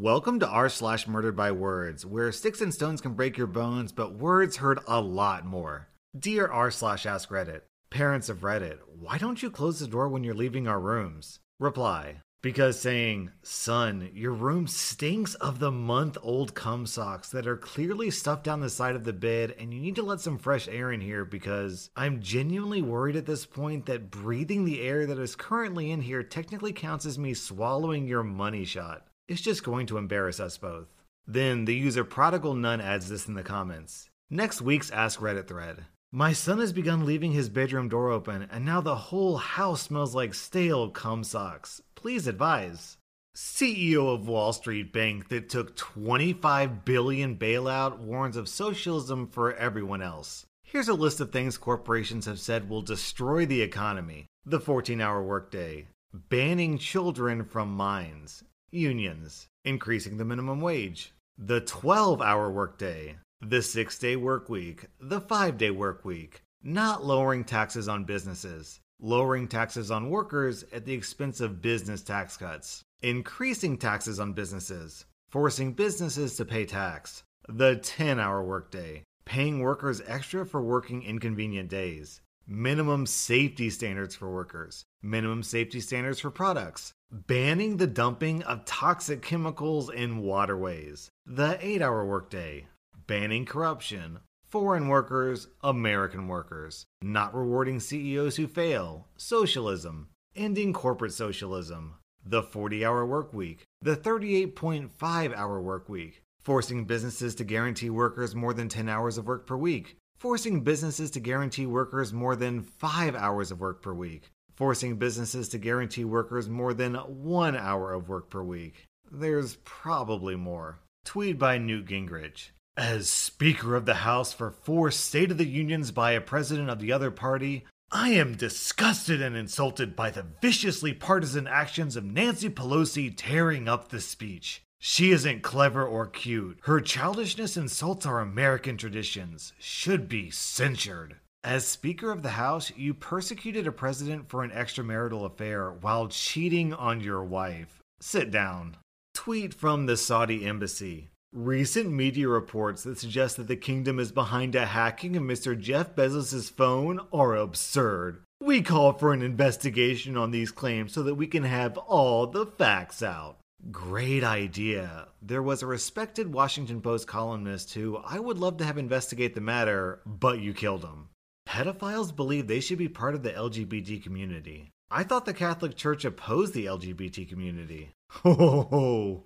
Welcome to r slash murdered by words, where sticks and stones can break your bones, but words hurt a lot more. Dear r slash ask Reddit, parents of Reddit, why don't you close the door when you're leaving our rooms? Reply, because saying, son, your room stinks of the month old cum socks that are clearly stuffed down the side of the bed, and you need to let some fresh air in here because I'm genuinely worried at this point that breathing the air that is currently in here technically counts as me swallowing your money shot. It's just going to embarrass us both. Then the user Prodigal Nun adds this in the comments. Next week's Ask Reddit thread. My son has begun leaving his bedroom door open, and now the whole house smells like stale cum socks. Please advise. CEO of Wall Street Bank that took 25 billion bailout warns of socialism for everyone else. Here's a list of things corporations have said will destroy the economy. The 14-hour workday, banning children from mines, unions, increasing the minimum wage, the 12-hour workday, the 6-day work week, the 5-day work week, not lowering taxes on businesses, lowering taxes on workers at the expense of business tax cuts, increasing taxes on businesses, forcing businesses to pay tax, the 10 hour workday, paying workers extra for working inconvenient days, minimum safety standards for workers, minimum safety standards for products, banning the dumping of toxic chemicals in waterways, the 8 hour workday, banning corruption, foreign workers, American workers, not rewarding CEOs who fail, socialism, ending corporate socialism, the 40 hour work week, the 38.5 hour work week, forcing businesses to guarantee workers more than 10 hours of work per week, forcing businesses to guarantee workers more than 5 hours of work per week, forcing businesses to guarantee workers more than 1 hour of work per week. There's probably more. Tweet by Newt Gingrich. As Speaker of the House for four State of the Unions by a president of the other party, I am disgusted and insulted by the viciously partisan actions of Nancy Pelosi tearing up the speech. She isn't clever or cute. Her childishness insults our American traditions, should be censured. As Speaker of the House, you persecuted a president for an extramarital affair while cheating on your wife. Sit down. Tweet from the Saudi Embassy. Recent media reports that suggest that the kingdom is behind a hacking of Mr. Jeff Bezos' phone are absurd. We call for an investigation on these claims so that we can have all the facts out. Great idea. There was a respected Washington Post columnist who I would love to have investigate the matter, but you killed him. Pedophiles believe they should be part of the LGBT community. I thought the Catholic Church opposed the LGBT community. Ho ho ho.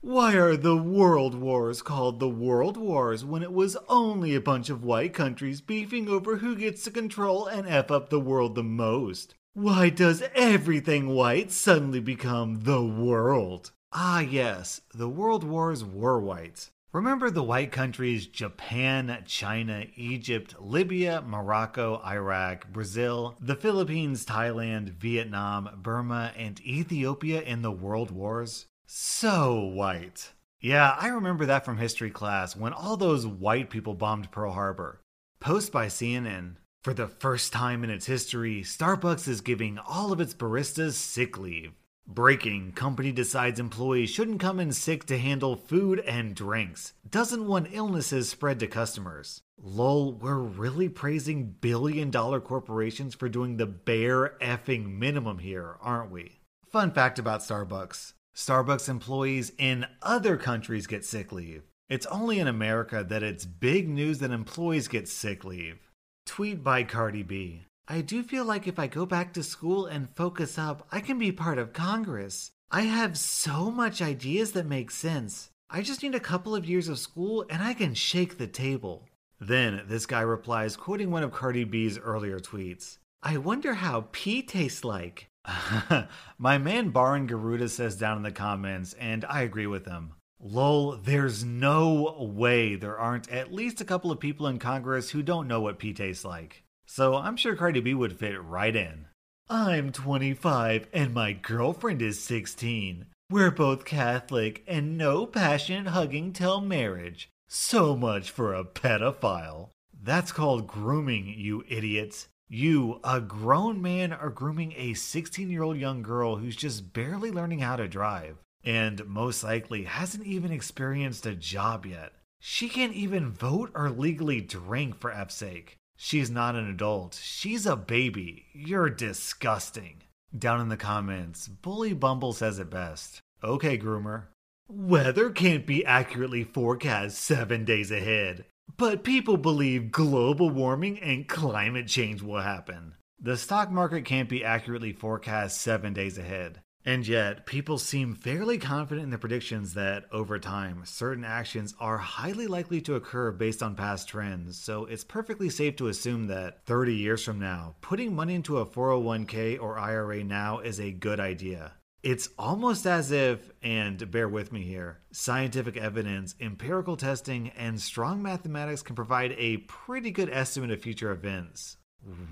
Why are the world wars called the world wars when it was only a bunch of white countries beefing over who gets to control and F up the world the most? Why does everything white suddenly become the world? Ah, yes, the world wars were white. Remember the white countries Japan, China, Egypt, Libya, Morocco, Iraq, Brazil, the Philippines, Thailand, Vietnam, Burma, and Ethiopia in the world wars? So white. Yeah, I remember that from history class when all those white people bombed Pearl Harbor. Post by CNN. For the first time in its history, Starbucks is giving all of its baristas sick leave. Breaking, company decides employees shouldn't come in sick to handle food and drinks. Doesn't want illnesses spread to customers. Lol, we're really praising billion dollar corporations for doing the bare effing minimum here, aren't we? Fun fact about Starbucks Starbucks employees in other countries get sick leave. It's only in America that it's big news that employees get sick leave. Tweet by Cardi B. I do feel like if I go back to school and focus up, I can be part of Congress. I have so much ideas that make sense. I just need a couple of years of school and I can shake the table. Then this guy replies, quoting one of Cardi B's earlier tweets I wonder how pee tastes like. My man Baron Garuda says down in the comments, and I agree with him. Lol, there's no way there aren't at least a couple of people in Congress who don't know what pee tastes like. So I'm sure Cardi B would fit right in. I'm 25 and my girlfriend is 16. We're both Catholic and no passionate hugging till marriage. So much for a pedophile. That's called grooming, you idiots. You, a grown man, are grooming a 16 year old young girl who's just barely learning how to drive. And most likely hasn't even experienced a job yet. She can't even vote or legally drink for F's sake. She's not an adult. She's a baby. You're disgusting. Down in the comments, Bully Bumble says it best. Okay, groomer. Weather can't be accurately forecast seven days ahead, but people believe global warming and climate change will happen. The stock market can't be accurately forecast seven days ahead. And yet, people seem fairly confident in the predictions that, over time, certain actions are highly likely to occur based on past trends, so it's perfectly safe to assume that 30 years from now, putting money into a 401k or IRA now is a good idea. It's almost as if, and bear with me here, scientific evidence, empirical testing, and strong mathematics can provide a pretty good estimate of future events.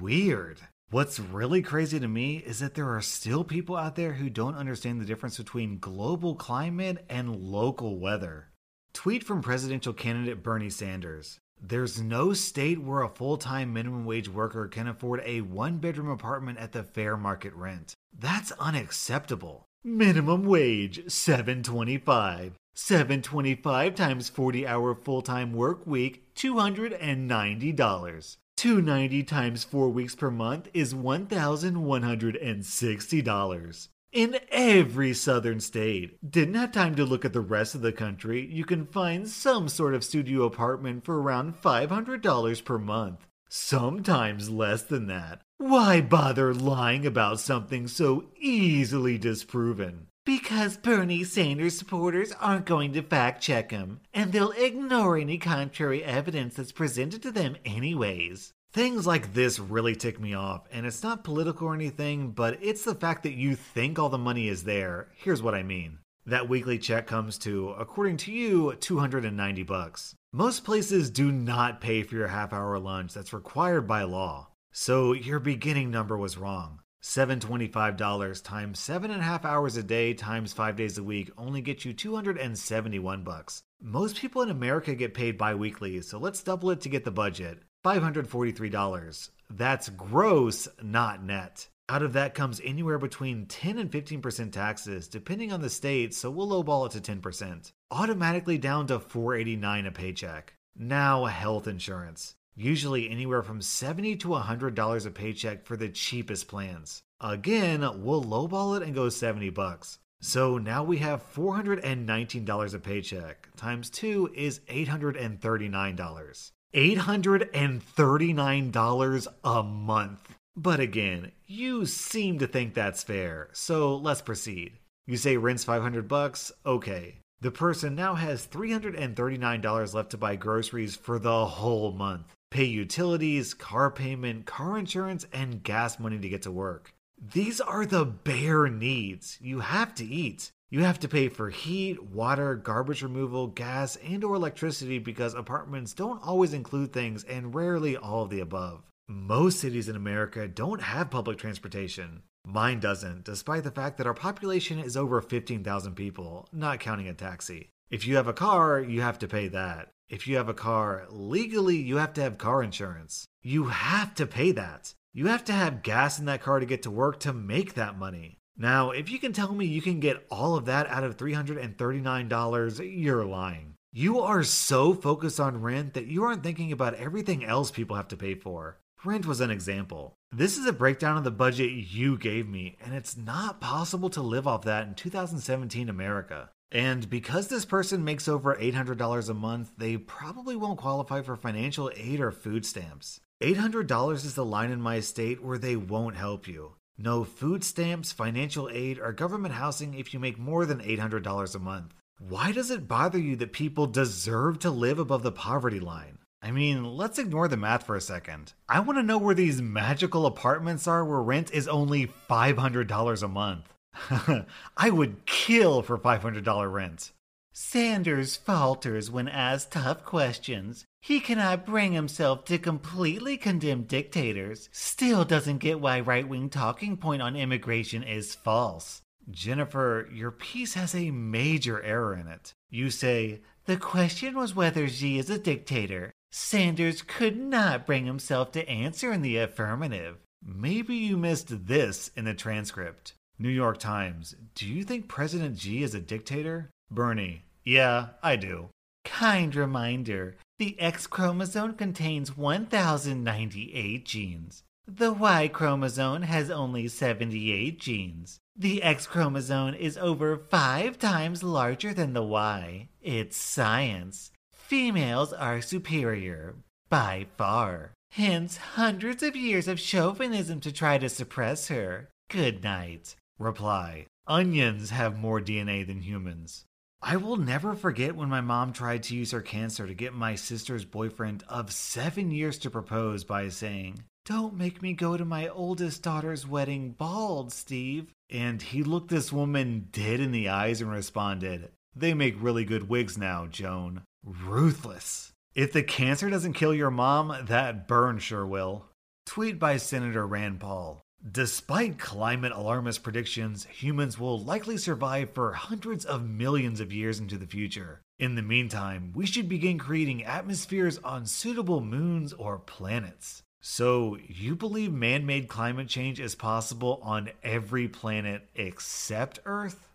Weird. What's really crazy to me is that there are still people out there who don't understand the difference between global climate and local weather. Tweet from presidential candidate Bernie Sanders. There's no state where a full time minimum wage worker can afford a one bedroom apartment at the fair market rent. That's unacceptable. Minimum wage 725. 725 times 40 hour full time work week $290. 290 times 4 weeks per month is $1,160. In every southern state. Didn't have time to look at the rest of the country. You can find some sort of studio apartment for around $500 per month. Sometimes less than that. Why bother lying about something so easily disproven? Because Bernie Sanders supporters aren't going to fact check him, and they'll ignore any contrary evidence that's presented to them, anyways. Things like this really tick me off, and it's not political or anything, but it's the fact that you think all the money is there. Here's what I mean. That weekly check comes to, according to you, 290 bucks. Most places do not pay for your half hour lunch that's required by law. So your beginning number was wrong. $725 times seven and a half hours a day times five days a week only gets you 271 bucks. Most people in America get paid bi-weekly, so let's double it to get the budget. $543. That's gross, not net. Out of that comes anywhere between 10 and 15% taxes, depending on the state, so we'll lowball it to 10%. Automatically down to 489 a paycheck. Now, health insurance usually anywhere from 70 to $100 a paycheck for the cheapest plans. Again, we'll lowball it and go 70 bucks. So now we have $419 a paycheck. Times 2 is $839. $839 a month. But again, you seem to think that's fair, so let's proceed. You say rent's 500 bucks? Okay. The person now has $339 left to buy groceries for the whole month pay utilities, car payment, car insurance, and gas money to get to work. These are the bare needs. You have to eat. You have to pay for heat, water, garbage removal, gas, and or electricity because apartments don't always include things and rarely all of the above. Most cities in America don't have public transportation. Mine doesn't, despite the fact that our population is over 15,000 people, not counting a taxi. If you have a car, you have to pay that. If you have a car, legally you have to have car insurance. You have to pay that. You have to have gas in that car to get to work to make that money. Now, if you can tell me you can get all of that out of $339, you're lying. You are so focused on rent that you aren't thinking about everything else people have to pay for. Rent was an example. This is a breakdown of the budget you gave me, and it's not possible to live off that in 2017 America. And because this person makes over $800 a month, they probably won't qualify for financial aid or food stamps. $800 is the line in my state where they won't help you. No food stamps, financial aid, or government housing if you make more than $800 a month. Why does it bother you that people deserve to live above the poverty line? I mean, let's ignore the math for a second. I want to know where these magical apartments are where rent is only $500 a month. I would kill for $500 rent. Sanders falters when asked tough questions. He cannot bring himself to completely condemn dictators. Still doesn't get why right wing talking point on immigration is false. Jennifer, your piece has a major error in it. You say, the question was whether Xi is a dictator. Sanders could not bring himself to answer in the affirmative. Maybe you missed this in the transcript. New York Times, do you think President Xi is a dictator? Bernie, yeah, I do. Kind reminder the X chromosome contains 1,098 genes. The Y chromosome has only 78 genes. The X chromosome is over five times larger than the Y. It's science. Females are superior, by far. Hence, hundreds of years of chauvinism to try to suppress her. Good night. Reply Onions have more DNA than humans. I will never forget when my mom tried to use her cancer to get my sister's boyfriend of seven years to propose by saying, Don't make me go to my oldest daughter's wedding bald, Steve. And he looked this woman dead in the eyes and responded, They make really good wigs now, Joan. Ruthless. If the cancer doesn't kill your mom, that burn sure will. Tweet by Senator Rand Paul. Despite climate alarmist predictions, humans will likely survive for hundreds of millions of years into the future. In the meantime, we should begin creating atmospheres on suitable moons or planets. So, you believe man made climate change is possible on every planet except Earth?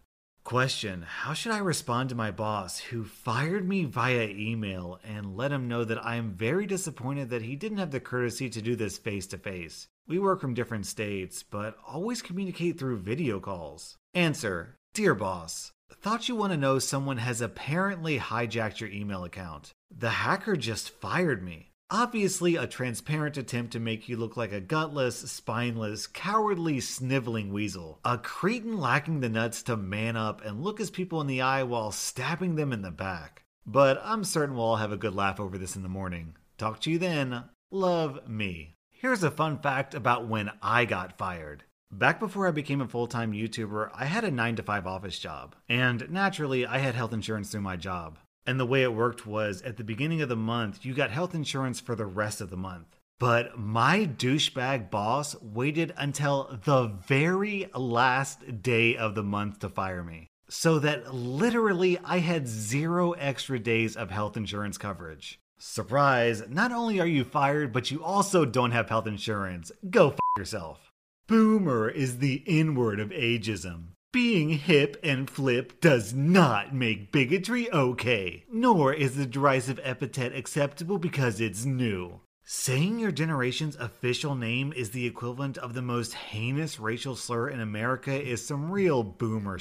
Question How should I respond to my boss who fired me via email and let him know that I am very disappointed that he didn't have the courtesy to do this face to face? We work from different states, but always communicate through video calls. Answer Dear boss, thought you want to know someone has apparently hijacked your email account. The hacker just fired me. Obviously, a transparent attempt to make you look like a gutless, spineless, cowardly, sniveling weasel. A cretin lacking the nuts to man up and look his people in the eye while stabbing them in the back. But I'm certain we'll all have a good laugh over this in the morning. Talk to you then. Love me. Here's a fun fact about when I got fired. Back before I became a full time YouTuber, I had a 9 to 5 office job. And naturally, I had health insurance through my job. And the way it worked was at the beginning of the month, you got health insurance for the rest of the month. But my douchebag boss waited until the very last day of the month to fire me. So that literally I had zero extra days of health insurance coverage. Surprise, not only are you fired, but you also don't have health insurance. Go f yourself. Boomer is the N word of ageism. Being hip and flip does not make bigotry okay, nor is the derisive epithet acceptable because it's new. Saying your generation's official name is the equivalent of the most heinous racial slur in America is some real boomer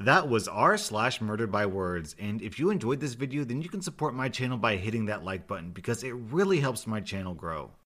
That was r slash murdered by words, and if you enjoyed this video, then you can support my channel by hitting that like button because it really helps my channel grow.